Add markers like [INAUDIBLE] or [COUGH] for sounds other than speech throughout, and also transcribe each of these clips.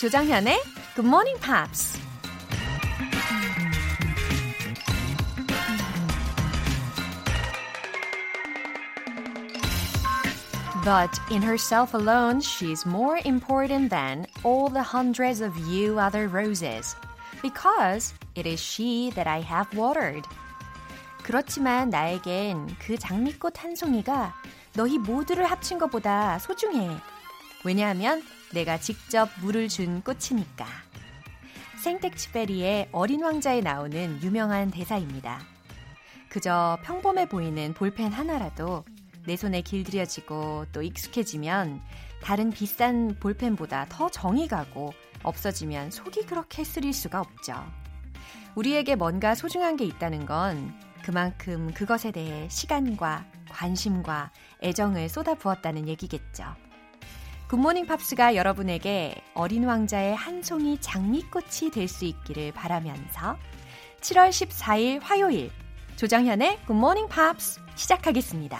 조장현의 Good Morning Pops. But in herself alone, she's more important than all the hundreds of you other roses. Because it is she that I have watered. 그렇지만 나에겐 그 장미꽃 한 송이가 너희 모두를 합친 것보다 소중해. 왜냐하면 내가 직접 물을 준 꽃이니까. 생텍쥐페리의 어린 왕자에 나오는 유명한 대사입니다. 그저 평범해 보이는 볼펜 하나라도 내 손에 길들여지고 또 익숙해지면 다른 비싼 볼펜보다 더 정이 가고 없어지면 속이 그렇게 쓰릴 수가 없죠. 우리에게 뭔가 소중한 게 있다는 건 그만큼 그것에 대해 시간과 관심과 애정을 쏟아부었다는 얘기겠죠. 굿모닝 팝스가 여러분에게 어린 왕자의 한 송이 장미꽃이 될 수 있기를 바라면서 7월 14일 화요일 조정현의 굿모닝 팝스 시작하겠습니다.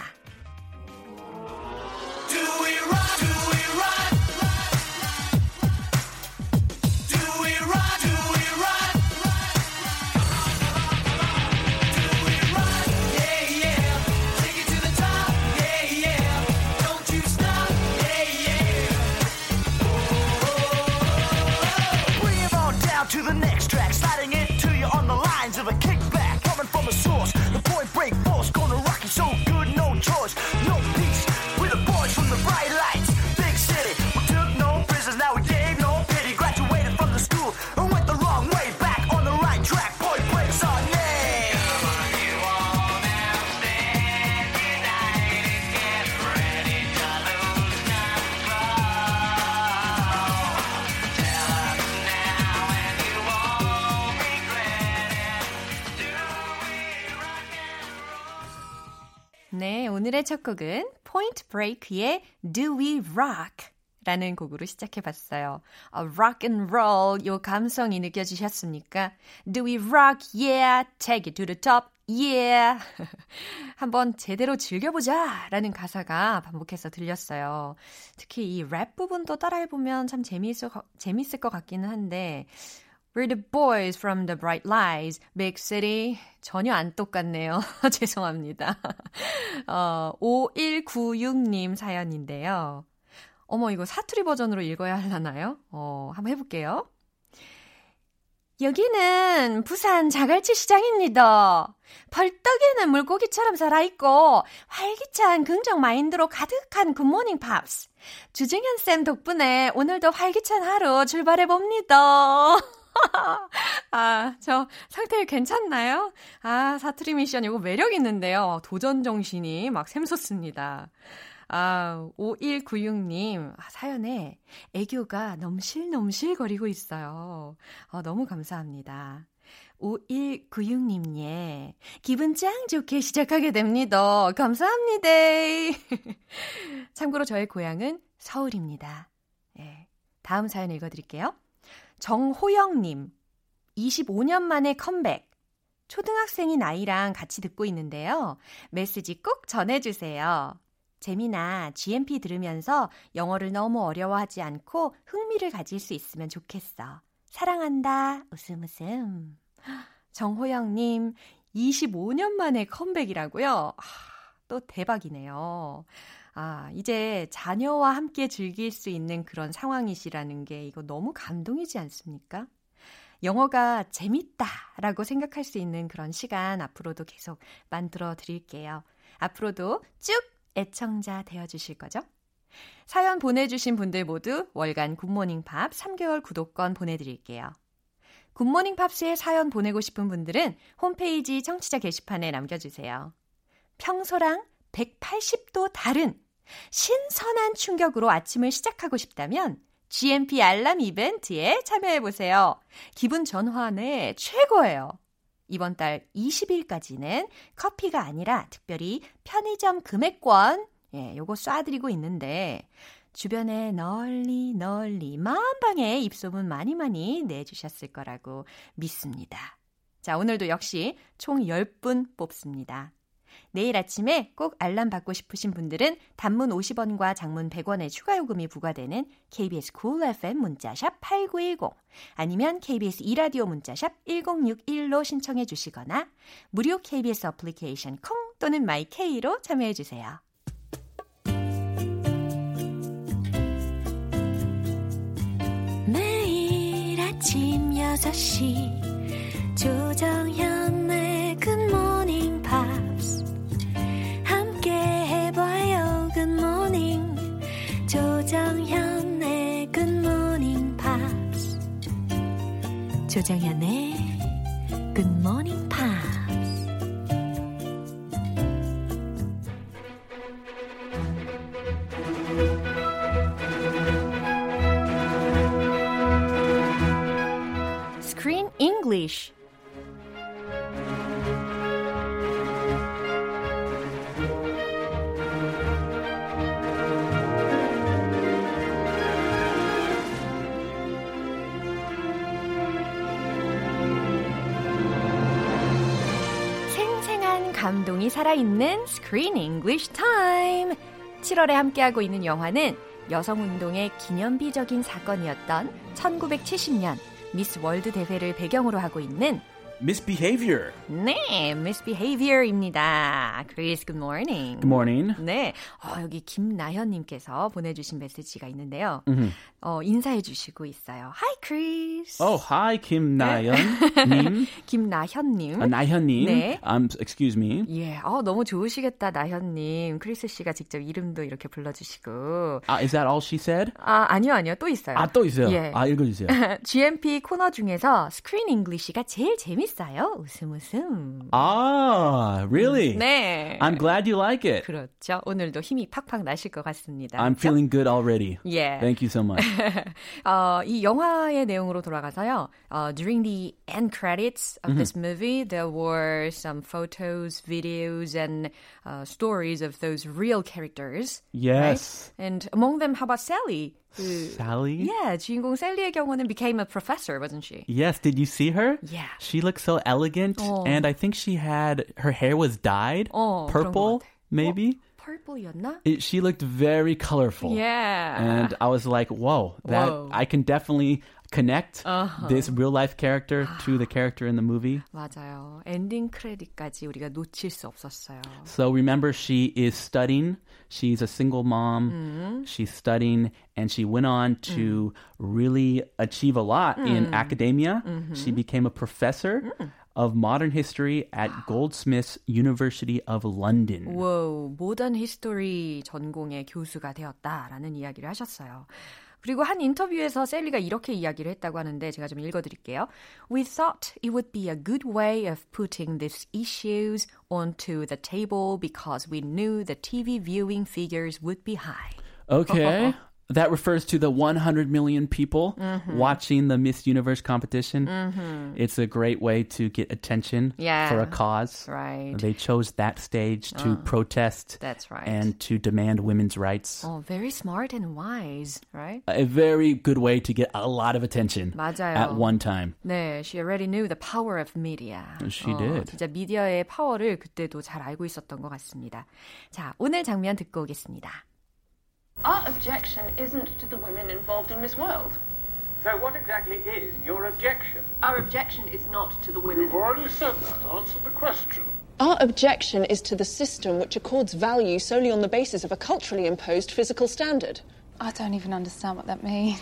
오늘의 첫 곡은 포인트 브레이크의 Do We Rock 라는 곡으로 시작해봤어요. 어, rock and roll 요 감성이 느껴지셨습니까? Do we rock? Yeah. Take it to the top. Yeah. [LAUGHS] 한번 제대로 즐겨보자 라는 가사가 반복해서 들렸어요. 특히 이 랩 부분도 따라해보면 참 재미있을, 재미있을 것 같기는 한데 The boys from the bright lights, big city. 전혀 안 똑같네요. [LAUGHS] 죄송합니다. 어, 5196님 사연인데요. 어머, 이거 사투리 버전으로 읽어야 하려나요? 어, 한번 해볼게요. 여기는 부산 자갈치 시장입니다. 펄떡이는 물고기처럼 살아있고 활기찬 긍정 마인드로 가득한 굿모닝 팝스. 조정현 쌤 덕분에 오늘도 활기찬 하루 출발해봅니다. [LAUGHS] [LAUGHS] 아, 저 상태 괜찮나요? 아, 사투리 미션 이거 매력 있는데요. 도전 정신이 막 샘솟습니다. 아, 5196님, 아, 사연에 애교가 넘실넘실 거리고 있어요. 아, 너무 감사합니다. 5196님, 예. 기분 짱 좋게 시작하게 됩니다. 감사합니다. [LAUGHS] 참고로 저의 고향은 서울입니다. 예. 다음 사연 읽어드릴게요. 정호영님, 25년 만에 컴백. 초등학생인 아이랑 같이 듣고 있는데요. 메시지 꼭 전해주세요. 재미나 GMP 들으면서 영어를 너무 어려워하지 않고 흥미를 가질 수 있으면 좋겠어. 사랑한다. 웃음 웃음. 정호영님, 25년 만에 컴백이라고요? 아, 또 대박이네요. 아, 이제 자녀와 함께 즐길 수 있는 그런 상황이시라는 게 이거 너무 감동이지 않습니까? 영어가 재밌다 라고 생각할 수 있는 그런 시간 앞으로도 계속 만들어 드릴게요. 앞으로도 쭉 애청자 되어 주실 거죠? 사연 보내주신 분들 모두 월간 굿모닝 팝 3개월 구독권 보내드릴게요. 굿모닝 팝스에 사연 보내고 싶은 분들은 홈페이지 청취자 게시판에 남겨주세요. 평소랑 180도 다른 신선한 충격으로 아침을 시작하고 싶다면 GMP 알람 이벤트에 참여해보세요. 기분 전환에 최고예요. 이번 달 20일까지는 커피가 아니라 특별히 편의점 금액권, 예, 요거 쏴드리고 있는데, 주변에 널리 널리 만방에 입소문 많이 많이 내주셨을 거라고 믿습니다. 자, 오늘도 역시 총 10분 뽑습니다. 내일 아침에 꼭 알람 받고 싶으신 분들은 단문 50원과 장문 100원의 추가 요금이 부과되는 KBS cool FM 문자샵 8910 아니면 KBS 이라디오 문자샵 1061로 신청해 주시거나 무료 KBS 어플리케이션 콩 또는 마이케이로 참여해 주세요. 매일 아침 6시 조정현의 조정현의 Good Morning 살아있는 Screen English Time. 7월에 함께하고 있는 영화는 여성운동의 기념비적인 사건이었던 1970년 미스 월드 대회를 배경으로 하고 있는 Misbehavior. 네, Misbehavior입니다. Chris, good morning. Good morning. 네, 어, 여기 김나현님께서 보내주신 메시지가 있는데요. Mhm. 어, 인사해 주시고 있어요. Hi, Chris. Oh, hi, Kim Nayeon. 님. 김나현님. Uh, 나현님. 네. Um, excuse me. 예, 어, 너무 좋으시겠다, 나현님. 크리스 씨가 직접 이름도 이렇게 불러주시고. Uh, is that all she said? 아, 아니요, 아니요. 또 있어요. 아, 또 있어요. 예. 아, 읽어주세요. [LAUGHS] GMP 코너 중에서 Screen English가 제일 재밌 어요. 웃음 웃음. ah, really? 네. I'm glad you like it. 그렇죠. 오늘도 힘이 팍팍 나실 것 같습니다. I'm feeling good already. 예. Thank you so much. [LAUGHS] 어, 이 영화의 내용으로 돌아가서요. 어, during the end credits of this movie, there were some photos, videos, and uh, stories of those real characters. Yes. Right? And among them, how about Sally? 그, Sally? yeah, 주인공 셀리의 경우는 became a professor, wasn't she? Yes, did you see her? Yeah. She looked so elegant, Oh. and I think she had her hair was dyed 어, 그런 것 purple, 같아. maybe. purple였나? It, she looked very colorful. Yeah. And I was like, whoa, that Whoa. I can definitely connect Uh-huh. this real life character to the character in the movie. 맞아요. 엔딩 크레딧까지 우리가 놓칠 수 없었어요. So remember, she is studying. She's a single mom. She's studying, and she went on to really achieve a lot in academia. She became a professor of modern history at [GASPS] Goldsmiths University of London. 와우, 모던 히스토리 전공의 교수가 되었다라는 이야기를 하셨어요. 그리고 한 인터뷰에서 셀리가 이렇게 이야기를 했다고 하는데 제가 좀 읽어드릴게요. We thought it would be a good way of putting these issues onto the table because we knew the TV viewing figures would be high. Okay. [LAUGHS] That refers to the 100 million people watching the Miss Universe competition. It's a great way to get attention Yeah. for a cause. Right. They chose that stage to protest That's right. and to demand women's rights. Oh, very smart and wise, right? A very good way to get a lot of attention 맞아요. at one time. 네, she already knew the power of media. She 어, did. 진짜 미디어의 파워를 그때도 잘 알고 있었던 것 같습니다. 자, 오늘 장면 듣고 오겠습니다. Our objection isn't to the women involved in Miss World. So what exactly is your objection? Our objection is not to the women. You've already said that. Answer the question. Our objection is to the system which accords value solely on the basis of a culturally imposed physical standard. I don't even understand what that means.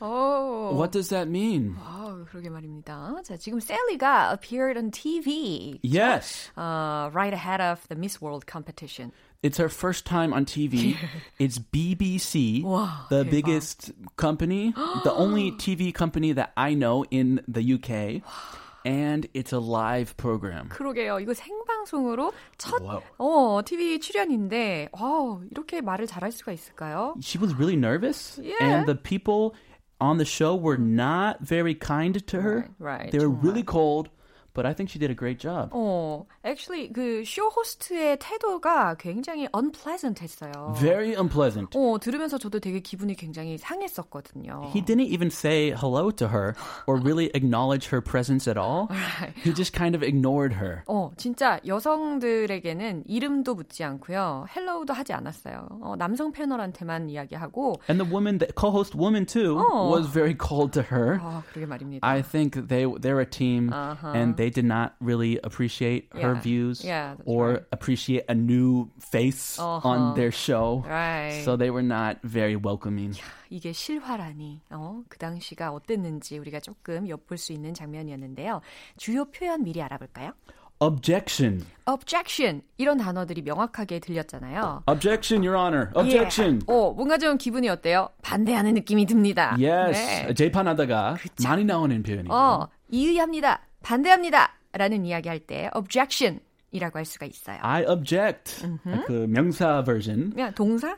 오. What does that mean? 아, 그러게 말입니다. 자, 지금 셀리가 appeared on TV. Yes. Uh, right ahead of the Miss World competition. It's her first time on TV. [LAUGHS] it's BBC, Wow, the 대박. biggest company, the [GASPS] only TV company that I know in the UK. And it's a live program. 그러게요. 이거 생방송으로 첫 와우. 어, TV 출연인데 어, 이렇게 말을 잘할 수가 있을까요? She was really nervous. Yeah. And the people on the show were not very kind to her. Right, right, They were 정말. really cold. but I think she did a great job. 어, actually 그 쇼 호스트의 태도가 굉장히 unpleasant했어요. Very unpleasant. 어, 들으면서 저도 되게 기분이 굉장히 상했었거든요. He didn't even say hello to her or really acknowledge her presence at all. He just kind of ignored her. 어, 진짜 여성들에게는 이름도 묻지 않고요. 헬로우도 하지 않았어요. 어, 남성 패널한테만 이야기하고 And the woman, the co-host woman too, Oh. was very cold to her. 아, 그러게 말입니다. I think they they're a team, and they did not really appreciate her Yeah. views Yeah, that's or right. appreciate a new face Uh-huh. on their show. Right. So they were not very welcoming. 이게 실화라니, 어, 그 당시가 어땠는지 우리가 조금 엿볼 수 있는 장면이었는데요. 주요 표현 미리 알아볼까요? Objection. objection 이런 단어들이 명확하게 들렸잖아요. Objection, Your Honor. Objection. 예. 어, 뭔가 좀 기분이 어때요? 반대하는 느낌이 듭니다. Yes. 네. 재판하다가 많이 나오는 표현이죠. 어, 이의합니다. 반대합니다. 라는 이야기 할 때 objection 이라고 할 수가 있어요. I object. 그 명사 version. 그냥 동사?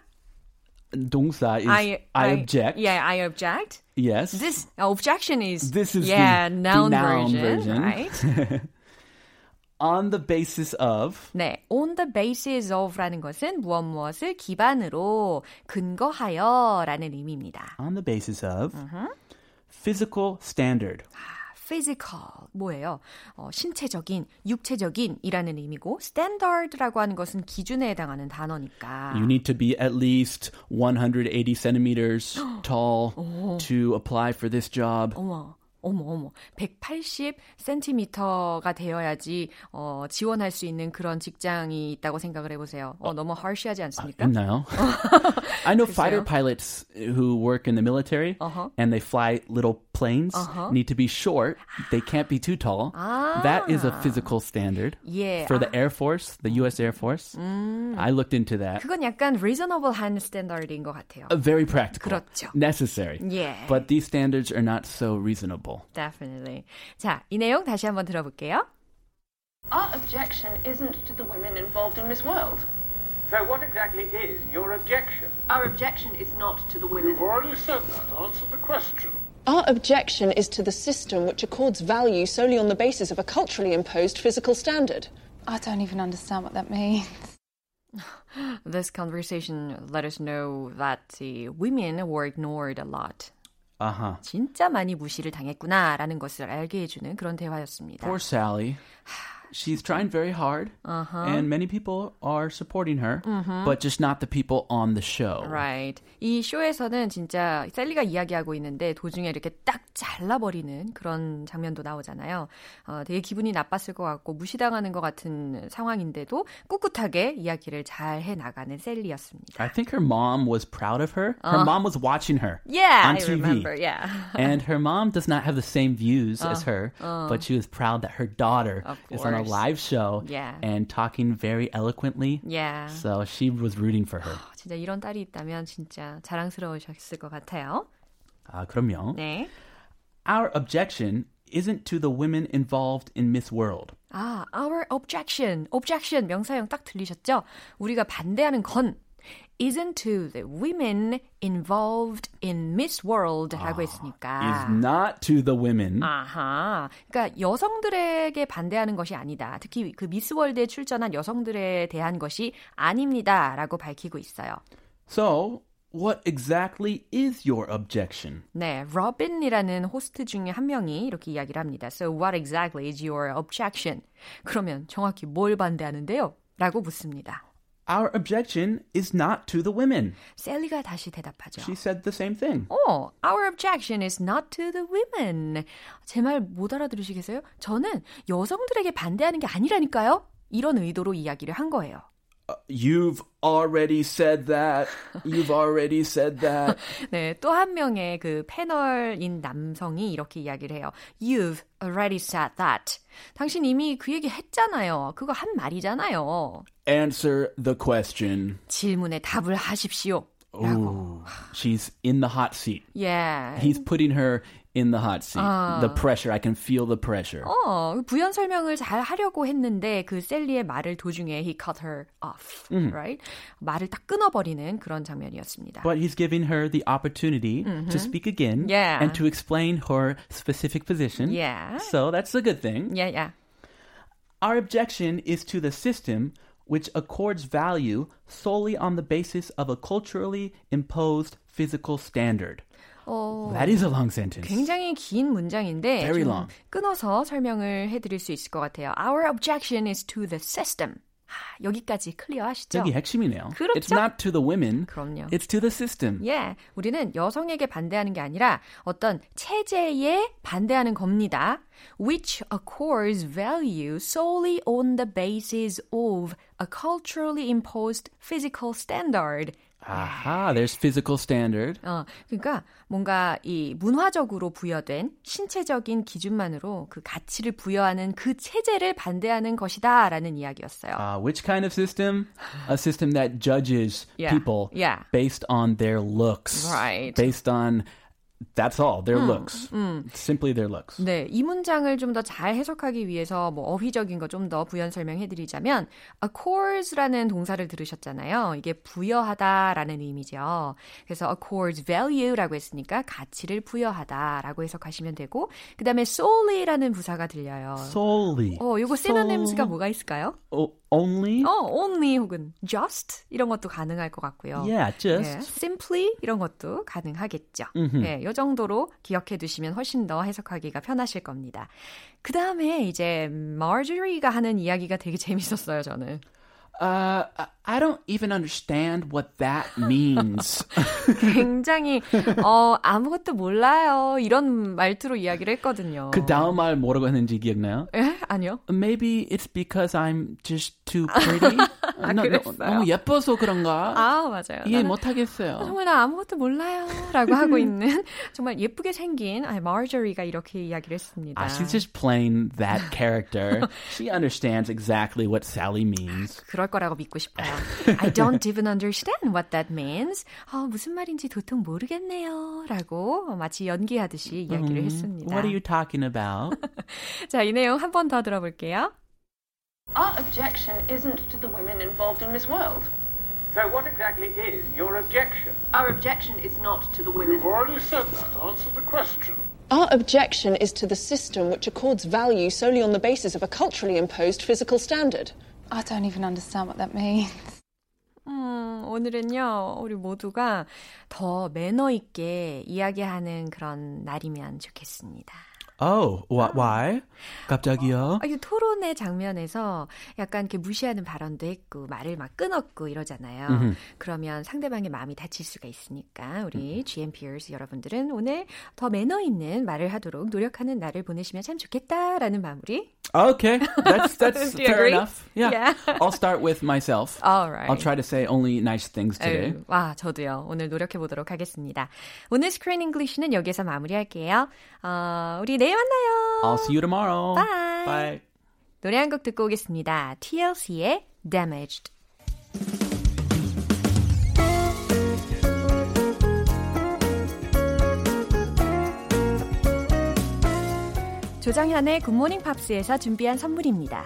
동사 is I, object. Yeah, I object. Yes. This objection is This is yeah, the- the noun, noun version, version. right? On the basis of 네, on the basis of라는 것은 무엇 무엇을 기반으로 근거하여라는 의미입니다. on the basis of physical standard. Physical 뭐예요? 어, 신체적인, 육체적인이라는 의미고 standard라고 하는 것은 기준에 해당하는 단어니까. You need to be at least 180 centimeters tall to apply for this job. 어머. 어머 어머 180cm가 되어야지 어, 지원할 수 있는 그런 직장이 있다고 생각을 해보세요. 어, 너무 harsh하지 않습니까? No. I know fighter pilots who work in the military Uh-huh. and they fly little planes need to be short. They can't be too tall. That is a physical standard. 예. For the Air Force, the US Air Force. I looked into that. 그건 약간 reasonable한 standard인 것 같아요. Uh, Very practical. 그렇죠. Necessary. 예. But these standards are not so reasonable. Definitely. 자, 이 내용 다시 한번 들어볼게요. Our objection isn't to the women involved in Miss World. So what exactly is your objection? Our objection is not to the women. You've already said that. Answer the question. Our objection is to the system which accords value solely on the basis of a culturally imposed physical standard. I don't even understand what that means. [LAUGHS] This conversation let us know that the women were ignored a lot. Uh-huh. 진짜 많이 무시를 당했구나라는 것을 알게 해주는 그런 대화였습니다. Poor Sally. [SIGHS] She's trying very hard, and many people are supporting her, but just not the people on the show. Right. 이 쇼에서는 진짜 셀리가 이야기하고 있는데 도중에 이렇게 딱 잘라버리는 그런 장면도 나오잖아요. 어, 되게 기분이 나빴을 것 같고 무시당하는 것 같은 상황인데도 꿋꿋하게 이야기를 잘 해나가는 셀리였습니다. I think her mom was proud of her. Her mom was watching her Yeah, on I TV. remember. Yeah. and her mom does not have the same views as her, but she was proud that her daughter Of is on a course. live show Yeah. and talking very eloquently. Yeah. So she was rooting for her. [SIGHS] 진짜 이런 딸이 있다면 진짜 자랑스러우셨을 것 같아요. 아, 그럼요. 네. Our objection isn't to the women involved in Miss World. 아, our objection. objection 명사형 딱 들리셨죠? 우리가 반대하는 건 isn't to the women involved in Miss World라고 Is 했으니까. not to the women. 아하. 그러니까 여성들에게 반대하는 것이 아니다. 특히 그 미스 월드에 출전한 여성들에 대한 것이 아닙니다라고 밝히고 있어요. So, what exactly is your objection? 네, 로빈이라는 호스트 중에 한 명이 이렇게 이야기를 합니다. So what exactly is your objection? 그러면 정확히 뭘 반대하는데요? 라고 묻습니다. Our objection is not to the women. 셀리가 다시 대답하죠. She said the same thing. 어, our objection is not to the women. 제 말 못 알아들으시겠어요? 저는 여성들에게 반대하는 게 아니라니까요. 이런 의도로 이야기를 한 거예요. You've already said that. You've already said that. 네, 또 한 명의 그 패널인 남성이 이렇게 이야기를 해요. You've already said that. 당신 이미 그 얘기 했잖아요. 그거 한 말이잖아요. Answer the question. 질문에 답을 하십시오. 라고. Ooh, she's in the hot seat. Yeah. He's putting her in the hot seat. The pressure, I can feel the pressure. 어, 부연 설명을 잘 하려고 했는데 그 셀리의 말을 도중에 he cut her off, right? 말을 딱 끊어버리는 그런 장면이었습니다. But he's giving her the opportunity to speak again Yeah. and to explain her specific position. Yeah. So that's a good thing. yeah, yeah. Our objection is to the system which accords value solely on the basis of a culturally imposed physical standard. 어, That is a long sentence. 굉장히 긴 문장인데 Very 좀 long. 끊어서 설명을 해드릴 수 있을 것 같아요. Our objection is to the system. 하, 여기까지 클리어하시죠? 여기 핵심이네요. 그렇죠? It's not to the women. 그럼요. It's to the system. 예, 우리는 여성에게 반대하는 게 아니라 어떤 체제에 반대하는 겁니다. Which accords value solely on the basis of a culturally imposed physical standard. Aha, there's physical standard. 어, 그러니까 뭔가 이 문화적으로 부여된 신체적인 기준만으로 그 가치를 부여하는 그 체제를 반대하는 것이다라는 이야기였어요. Uh, which kind of system? A system that judges Yeah, people yeah. based on their looks. Right. Based on that's all, their looks. Simply their looks. 네, 이 문장을 좀 더 잘 해석하기 위해서 뭐 어휘적인 거 좀 더 부연 설명해 드리자면 accords라는 동사를 들으셨잖아요. 이게 부여하다라는 의미죠. 그래서 accords value라고 했으니까 가치를 부여하다라고 해석하시면 되고 그 다음에 solely라는 부사가 들려요. Solely. 어, 요거 synonyms가 뭐가 있을까요? Oh, only? 어, only 혹은 just 이런 것도 가능할 것 같고요. Yeah, just. 예, simply 이런 것도 가능하겠죠. 예, 요 정도로 기억해 두시면 훨씬 더 해석하기가 편하실 겁니다. 그 다음에 이제 Marjorie가 하는 이야기가 되게 [LAUGHS] 재밌었어요, 저는. Uh, I- don't even understand what that means. 굉장히 어 아무것도 몰라요 이런 말투로 이야기를 했거든요. 그 다음 말 뭐라고 했는지 기억나요? 예? 아니요. Maybe it's because I'm just too pretty. 너- 너- 그랬어요? 너무 예뻐서 그런가? 아 맞아요. 이해 나는 못하겠어요. 정말 나 아무것도 몰라요라고 하고 있는 정말 예쁘게 생긴 아, 마저리가 이렇게 이야기를 했습니다. Ah, she's just playing that character. she understands exactly what Sally means. 그럴 거라고 믿고 싶어요. I [LAUGHS] don't even understand what that means. 아, 무슨 말인지 도통 모르겠네요. 라고 마치 연기하듯이 이야기를 했습니다. What are you talking about? [LAUGHS] 자, 이 내용 한 번 더 들어볼게요. Our objection isn't to the women involved in Miss World. So what exactly is your objection? Our objection is not to the women. You've already said that. Answer the question. Our objection is to the system which accords value solely on the basis of a culturally imposed physical standard. I don't even understand what that means. 음, 오늘은요, 우리 모두가 더 매너 있게 이야기하는 그런 날이면 좋겠습니다. Oh, wh- why? 갑자기요? 아, 이 토론의 장면에서 약간 이렇게 무시하는 발언도 했고 말을 막 끊었고 이러잖아요. 그러면 상대방의 마음이 다칠 수가 있으니까 우리 GMPers 여러분들은 오늘 더 매너 있는 말을 하도록 노력하는 날을 보내시면 참 좋겠다라는 마무리. Okay, that's [LAUGHS] that's fair agree? enough. Yeah. Yeah. I'll start with myself. All right. I'll try to say only nice things today. 아유, 와, 저도요. 오늘 노력해 보도록 하겠습니다. 오늘 Screen English는 여기서 마무리할게요. 어, 우리 내일 만나요. I'll see you tomorrow. Bye. Bye. 노래 한 곡 듣고 오겠습니다. TLC의 Damaged. 조정현의 Good Morning Pops에서 준비한 선물입니다.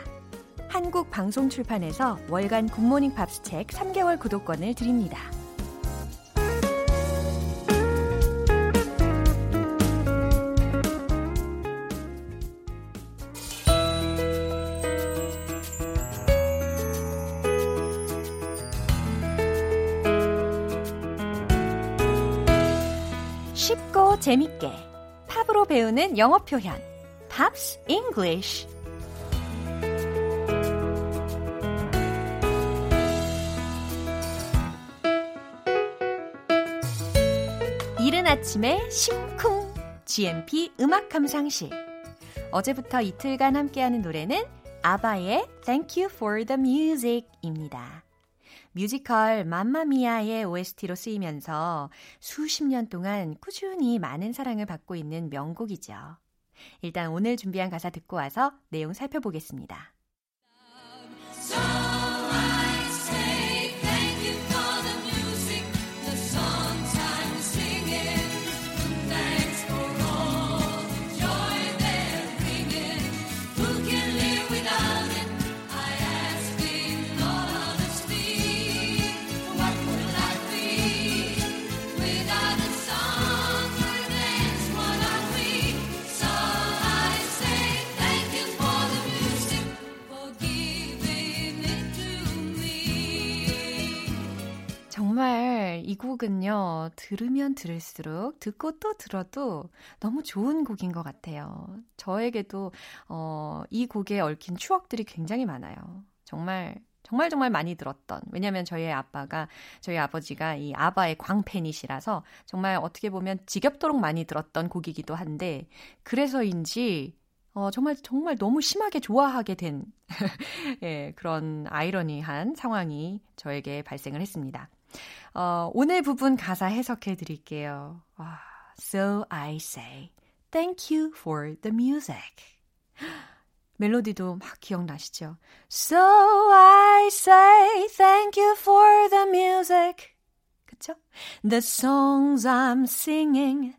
한국 방송 출판에서 월간 Good Morning Pops 책 3개월 구독권을 드립니다. 재밌게 팝으로 배우는 영어 표현 Pops English 이른 아침에 심쿵 GMP 음악 감상실 어제부터 이틀간 함께하는 노래는 아바의 Thank You for the Music입니다. 뮤지컬 맘마미아의 OST로 쓰이면서 수십 년 동안 꾸준히 많은 사랑을 받고 있는 명곡이죠. 일단 오늘 준비한 가사 듣고 와서 내용 살펴보겠습니다. 이 곡은요, 들으면 들을수록, 듣고 또 들어도 너무 좋은 곡인 것 같아요. 저에게도, 어, 이 곡에 얽힌 추억들이 굉장히 많아요. 정말, 정말 정말 많이 들었던. 왜냐면 저희 아빠가, 저희 아버지가 이 아바의 광팬이시라서 정말 어떻게 보면 지겹도록 많이 들었던 곡이기도 한데, 그래서인지, 어, 정말, 정말 너무 심하게 좋아하게 된, [LAUGHS] 예, 그런 아이러니한 상황이 저에게 발생을 했습니다. 어, 오늘 부분 가사 해석해 드릴게요. 와, so I say, thank you for the music. 멜로디도 막 기억나시죠? So I say thank you for the music. 그쵸? The songs I'm singing.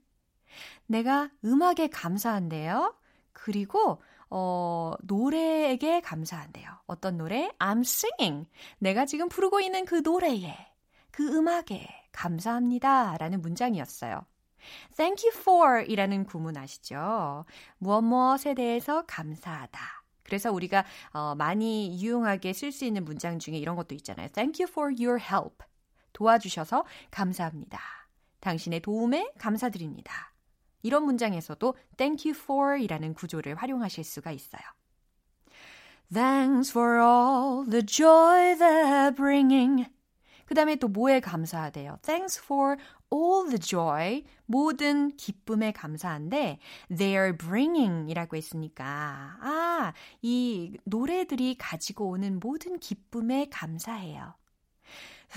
내가 음악에 감사한데요. 그리고 어, 노래에게 감사한데요. 어떤 노래? I'm singing. 내가 지금 부르고 있는 그 노래에, 그 음악에 감사합니다. 라는 문장이었어요. Thank you for 이라는 구문 아시죠? 무엇 무엇에 대해서 감사하다. 그래서 우리가 어, 많이 유용하게 쓸 수 있는 문장 중에 이런 것도 있잖아요. Thank you for your help. 도와주셔서 감사합니다. 당신의 도움에 감사드립니다. 이런 문장에서도 thank you for 이라는 구조를 활용하실 수가 있어요. Thanks for all the joy they're bringing. 그 다음에 또 뭐에 감사하대요? Thanks for all the joy. 모든 기쁨에 감사한데, they're bringing 이라고 했으니까, 아, 이 노래들이 가지고 오는 모든 기쁨에 감사해요.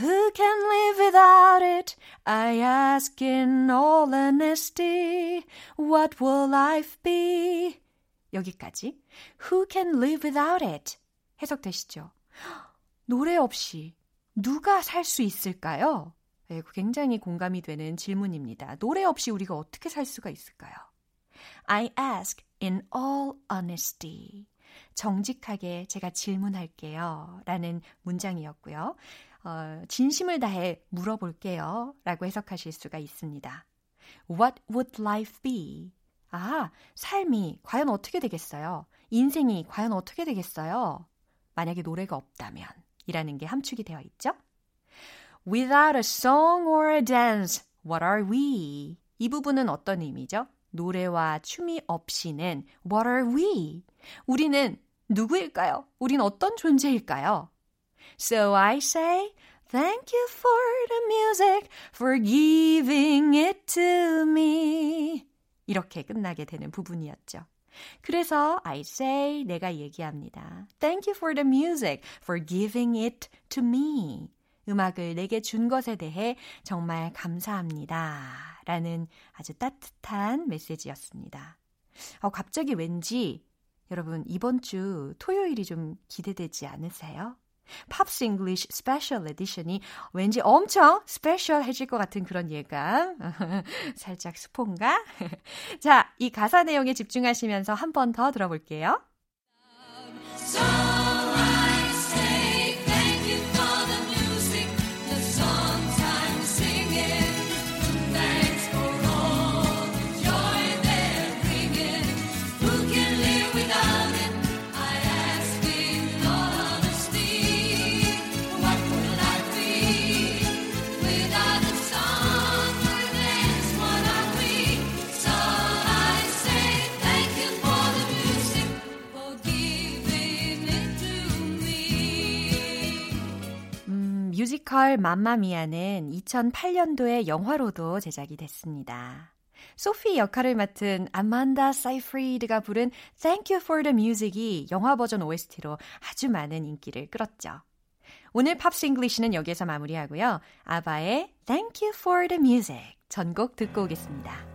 Who can live without it? I ask in all honesty. What will life be? 여기까지. Who can live without it? 해석되시죠? 노래 없이 누가 살 수 있을까요? 네, 굉장히 공감이 되는 질문입니다. 노래 없이 우리가 어떻게 살 수가 있을까요? I ask in all honesty. 정직하게 제가 질문할게요. 라는 문장이었고요. 어, 진심을 다해 물어볼게요. 라고 해석하실 수가 있습니다. What would life be? 아, 삶이 과연 어떻게 되겠어요? 인생이 과연 어떻게 되겠어요? 만약에 노래가 없다면 이라는 게 함축이 되어 있죠. Without a song or a dance, what are we? 이 부분은 어떤 의미죠? 노래와 춤이 없이는 what are we? 우리는 누구일까요? 우린 어떤 존재일까요? So I say, thank you for the music, for giving it to me. 이렇게 끝나게 되는 부분이었죠. 그래서 I say 내가 얘기합니다. Thank you for the music, for giving it to me. 음악을 내게 준 것에 대해 정말 감사합니다. 라는 아주 따뜻한 메시지였습니다. 어, 갑자기 왠지 여러분 이번 주 토요일이 좀 기대되지 않으세요? Pops English special edition이 왠지 엄청 special해질 것 같은 그런 예감. [LAUGHS] 살짝 스폰가? [LAUGHS] 자, 이 가사 내용에 집중하시면서 한 번 더 들어볼게요. 뮤지컬 맘마미아는 2008년도에 영화로도 제작이 됐습니다. 소피 역할을 맡은 아만다 사이프리드가 부른 Thank You for the Music이 영화 버전 OST로 아주 많은 인기를 끌었죠. 오늘 Pops English는 여기에서 마무리하고요. 아바의 Thank You for the Music 전곡 듣고 오겠습니다.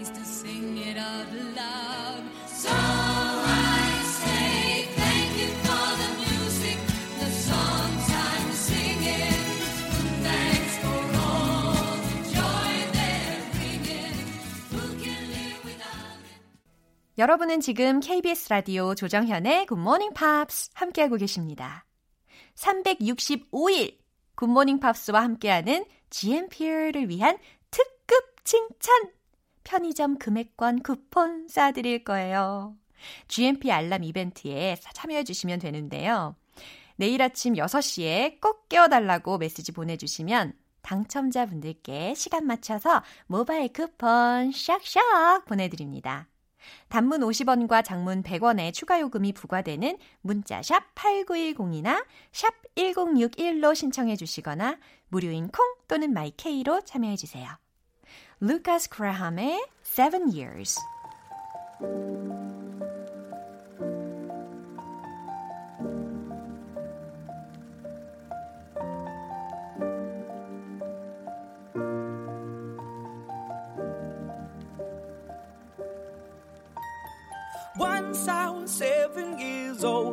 is to sing it out loud. So I say thank you for the music, the songs I'm singing. Thanks for all the joy they're bringing. Who can live without it? 여러분은 지금 KBS 라디오 조정현의 Morning Pops 함께하고 계십니다. 365일 굿모닝 팝스와 함께하는 GMP를 위한 특급 칭찬! 편의점 금액권 쿠폰 쏴드릴 거예요. GMP 알람 이벤트에 참여해 주시면 되는데요. 내일 아침 6시에 꼭 깨워달라고 메시지 보내주시면 당첨자분들께 시간 맞춰서 모바일 쿠폰 샥샥 보내드립니다. 단문 50원과 장문 100원의 추가 요금이 부과되는 문자 샵 8910이나 샵 1061로 신청해 주시거나 무료인 콩 또는 마이케이로 참여해 주세요. 루카스 크라함의 Seven Years Once I was seven years old, my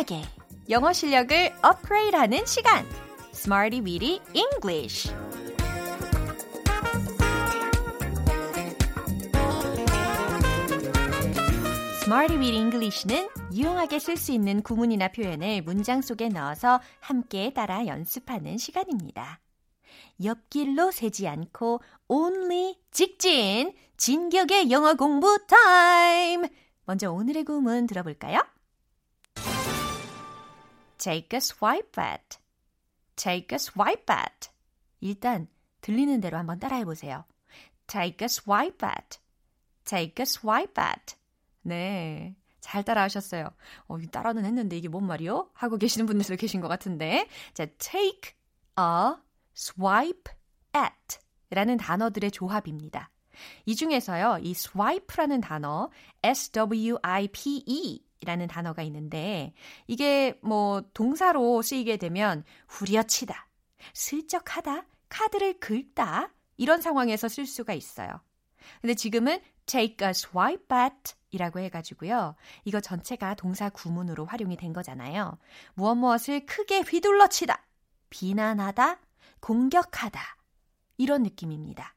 탄탄하게 영어 실력을 업그레이드하는 시간 Smarty Weedy English Smarty Weedy English는 유용하게 쓸 수 있는 구문이나 표현을 문장 속에 넣어서 함께 따라 연습하는 시간입니다. 옆길로 새지 않고 only 직진 진격의 영어 공부 타임. 먼저 오늘의 구문 들어볼까요? Take a swipe at. Take a swipe at. 일단 들리는 대로 한번 따라해 보세요. Take a swipe at. Take a swipe at. 네. 잘 따라하셨어요. 어, 따라는 했는데 이게 뭔 말이요? 하고 계시는 분들도 계신 것 같은데. 자, take a swipe at 라는 단어들의 조합입니다. 이 중에서요, 이 swipe라는 단어, s-w-i-p-e 라는 단어가 있는데, 이게 뭐 동사로 쓰이게 되면 후려치다, 슬쩍 하다, 카드를 긁다, 이런 상황에서 쓸 수가 있어요. 근데 지금은 take a swipe at 이라고 해가지고요. 이거 전체가 동사 구문으로 활용이 된 거잖아요. 무엇 무엇을 크게 휘둘러 치다, 비난하다, 공격하다. 이런 느낌입니다.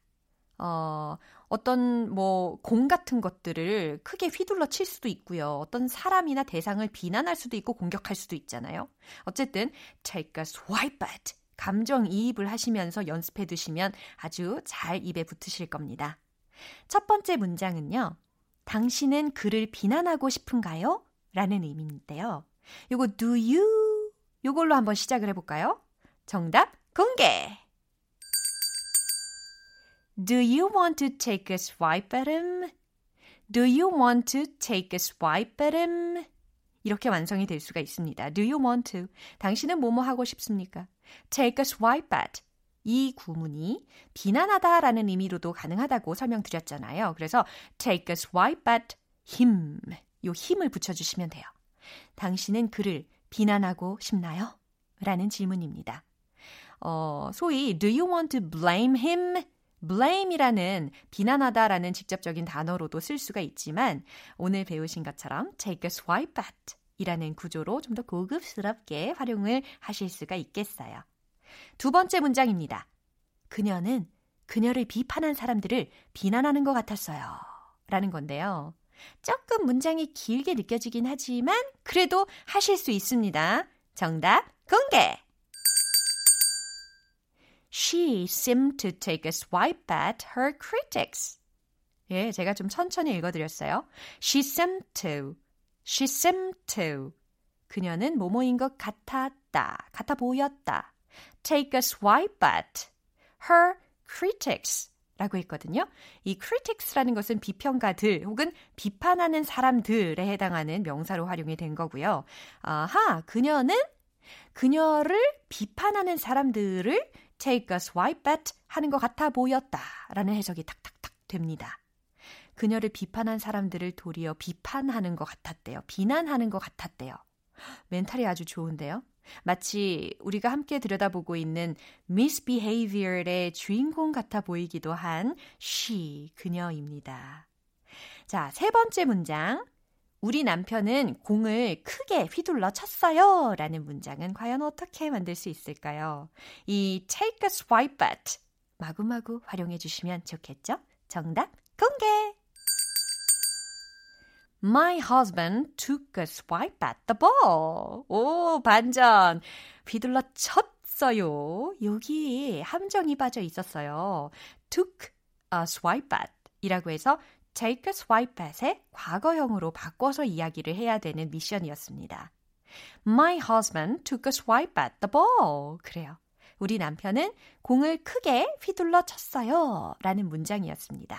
어, 어떤 뭐 공 같은 것들을 크게 휘둘러 칠 수도 있고요. 어떤 사람이나 대상을 비난할 수도 있고 공격할 수도 있잖아요. 어쨌든 take a swipe at 감정 이입을 하시면서 연습해 두시면 아주 잘 입에 붙으실 겁니다. 첫 번째 문장은요. 당신은 그를 비난하고 싶은가요? 라는 의미인데요. 요거 do you 요걸로 한번 시작을 해 볼까요? 정답 공개. Do you want to take a swipe at him? Do you want to take a swipe at him? 이렇게 완성이 될 수가 있습니다. Do you want to? 당신은 뭐뭐 하고 싶습니까? Take a swipe at. 이 구문이 비난하다라는 의미로도 가능하다고 설명드렸잖아요. 그래서 take a swipe at him. 요 힘을 붙여주시면 돼요. 당신은 그를 비난하고 싶나요? 라는 질문입니다. 어, 소위 do you want to blame him? Blame이라는 비난하다라는 직접적인 단어로도 쓸 수가 있지만 오늘 배우신 것처럼 take a swipe at 이라는 구조로 좀 더 고급스럽게 활용을 하실 수가 있겠어요. 두 번째 문장입니다. 그녀는 그녀를 비판한 사람들을 비난하는 것 같았어요. 라는 건데요. 조금 문장이 길게 느껴지긴 하지만 그래도 하실 수 있습니다. 정답 공개! She seemed to take a swipe at her critics. 예, 제가 좀 천천히 읽어드렸어요. She seemed to. She seemed to. 그녀는 뭐뭐인 것 같았다. 같아 보였다. Take a swipe at her critics. 라고 했거든요. 이 critics라는 것은 비평가들 혹은 비판하는 사람들에 해당하는 명사로 활용이 된 거고요. 아하, 그녀는 그녀를 비판하는 사람들을 take a swipe at 하는 것 같아 보였다. 라는 해석이 탁탁탁 됩니다. 그녀를 비판한 사람들을 도리어 비판하는 것 같았대요. 비난하는 것 같았대요. 멘탈이 아주 좋은데요. 마치 우리가 함께 들여다보고 있는 misbehavior의 주인공 같아 보이기도 한 she, 그녀입니다. 자, 세 번째 문장. 우리 남편은 공을 크게 휘둘러 쳤어요. 라는 문장은 과연 어떻게 만들 수 있을까요? 이 take a swipe at 마구마구 활용해 주시면 좋겠죠? 정답 공개! My husband took a swipe at the ball. 오, 반전. 휘둘러 쳤어요. 여기 함정이 빠져 있었어요. took a swipe at 이라고 해서 take a swipe at의 과거형으로 바꿔서 이야기를 해야 되는 미션이었습니다. My husband took a swipe at the ball. 그래요. 우리 남편은 공을 크게 휘둘러 쳤어요. 라는 문장이었습니다.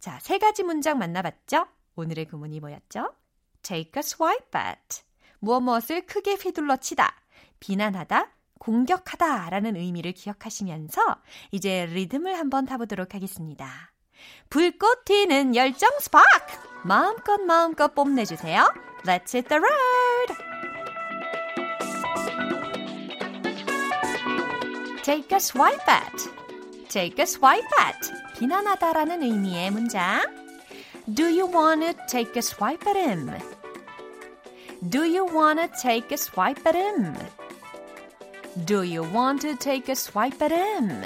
자, 세 가지 문장 만나봤죠? 오늘의 구문이 뭐였죠? take a swipe at. 무엇 무엇을 크게 휘둘러 치다, 비난하다, 공격하다 라는 의미를 기억하시면서 이제 리듬을 한번 타보도록 하겠습니다. 불꽃 튀는 열정 스파크! 마음껏 마음껏 뽐내주세요. Let's hit the road! Take a swipe at. Take a swipe at. 비난하다라는 의미의 문장. Do you want to take a swipe at him? Do you want to take a swipe at him? Do you want to take a swipe at him?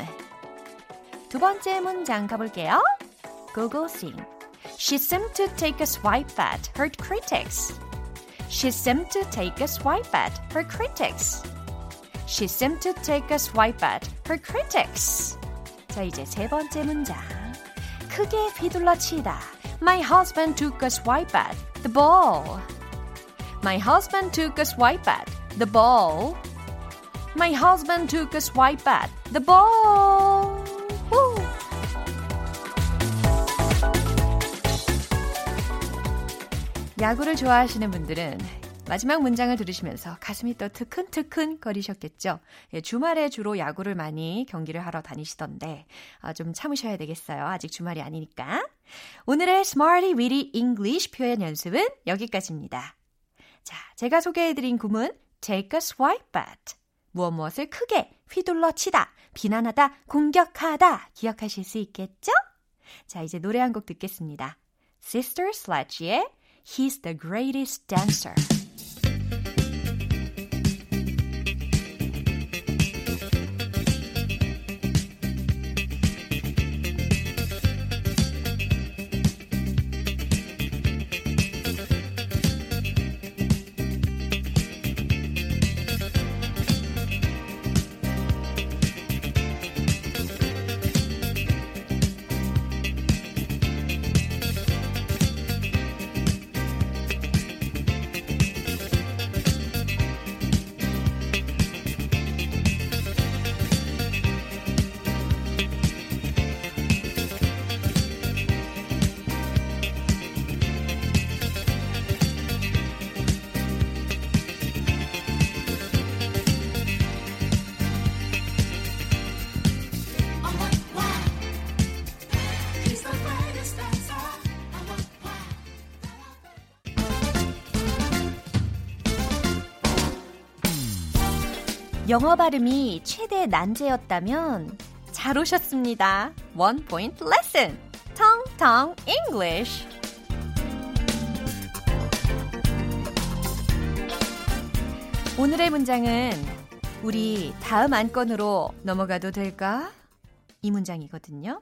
두 번째 문장 가볼게요. Go go sing. She seemed to take a swipe at her critics. She seemed to take a swipe at her critics. She seemed to take a swipe at her critics. 자, 이제 세 번째 문장. 크게 휘둘러 치다. My husband took a swipe at the ball. My husband took a swipe at the ball. My husband took a swipe at the ball. 야구를 좋아하시는 분들은 마지막 문장을 들으시면서 가슴이 또 트큰트큰 거리셨겠죠. 예, 주말에 주로 야구를 많이 경기를 하러 다니시던데 아, 좀 참으셔야 되겠어요. 아직 주말이 아니니까. 오늘의 Smarty Weedy English 표현 연습은 여기까지입니다. 자, 제가 소개해드린 구문 take a swipe at 무엇 무엇을 크게 휘둘러 치다, 비난하다, 공격하다 기억하실 수 있겠죠? 자, 이제 노래 한 곡 듣겠습니다. Sister Sledge의 He's the Greatest Dancer. 영어 발음이 최대 난제였다면 잘 오셨습니다. 원 포인트 레슨. 텅텅 English. 오늘의 문장은 우리 다음 안건으로 넘어가도 될까? 이 문장이거든요.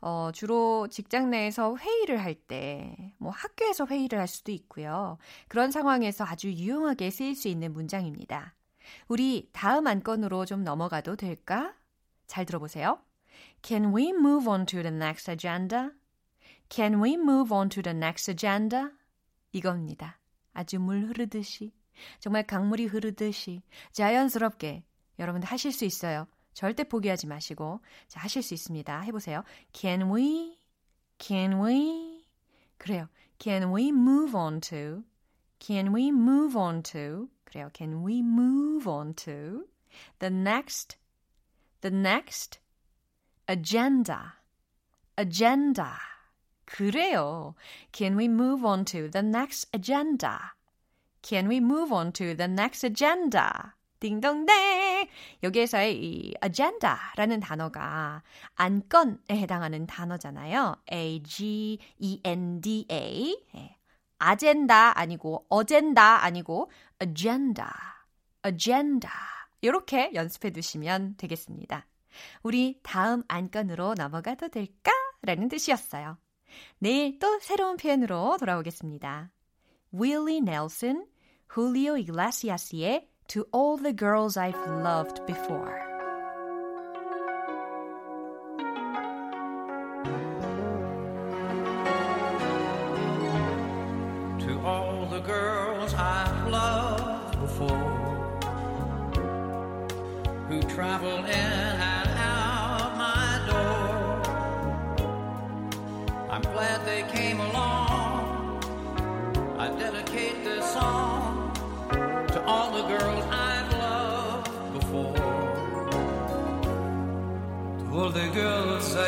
어, 주로 직장 내에서 회의를 할 때, 뭐 학교에서 회의를 할 수도 있고요. 그런 상황에서 아주 유용하게 쓰일 수 있는 문장입니다. 우리 다음 안건으로 좀 넘어가도 될까? 잘 들어보세요. Can we move on to the next agenda? Can we move on to the next agenda? 이겁니다. 아주 물 흐르듯이, 정말 강물이 흐르듯이 자연스럽게 여러분들 하실 수 있어요. 절대 포기하지 마시고 자 하실 수 있습니다. 해보세요. Can we? Can we? 그래요. Can we move on to? Can we move on to? 그래요. Can we move on to the next? The next agenda. Agenda. 그래요. Can we move on to the next agenda? Can we move on to the next agenda? 딩동댕! 여기에서의 이 agenda라는 단어가 안건에 해당하는 단어잖아요. A-G-E-N-D-A. 예. 아젠다 아니고 어젠다 아니고 agenda. agenda. 이렇게 연습해 두시면 되겠습니다. 우리 다음 안건으로 넘어가도 될까? 라는 뜻이었어요. 내일 또 새로운 표현으로 돌아오겠습니다. Willie Nelson, Julio Iglesias의 To All the Girls I've Loved Before.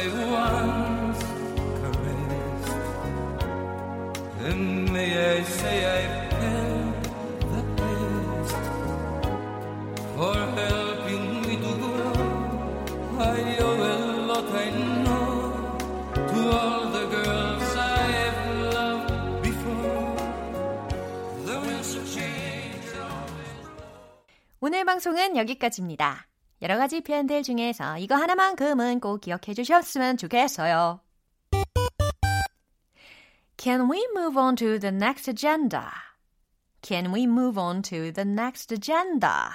Once caressed. And may I say I've had the best for helping me to grow. I owe a lot, I know, to all the girls I've loved before. The winds of change. 오늘 방송은 여기까지입니다. 여러 가지 표현들 중에서 이거 하나만큼은 꼭 기억해 주셨으면 좋겠어요. Can we move on to the next agenda? Can we move on to the next agenda?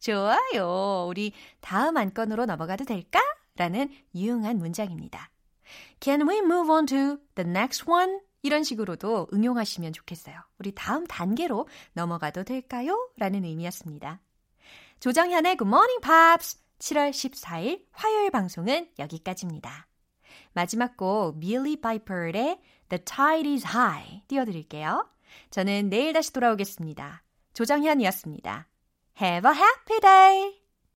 좋아요. 우리 다음 안건으로 넘어가도 될까? 라는 유용한 문장입니다. Can we move on to the next one? 이런 식으로도 응용하시면 좋겠어요. 우리 다음 단계로 넘어가도 될까요? 라는 의미였습니다. 조정현의 Good Morning Pops 7월 14일 화요일 방송은 여기까지입니다. 마지막 곡 밀리 바이퍼의 The Tide is High 띄워드릴게요. 저는 내일 다시 돌아오겠습니다. 조정현이었습니다. Have a happy day!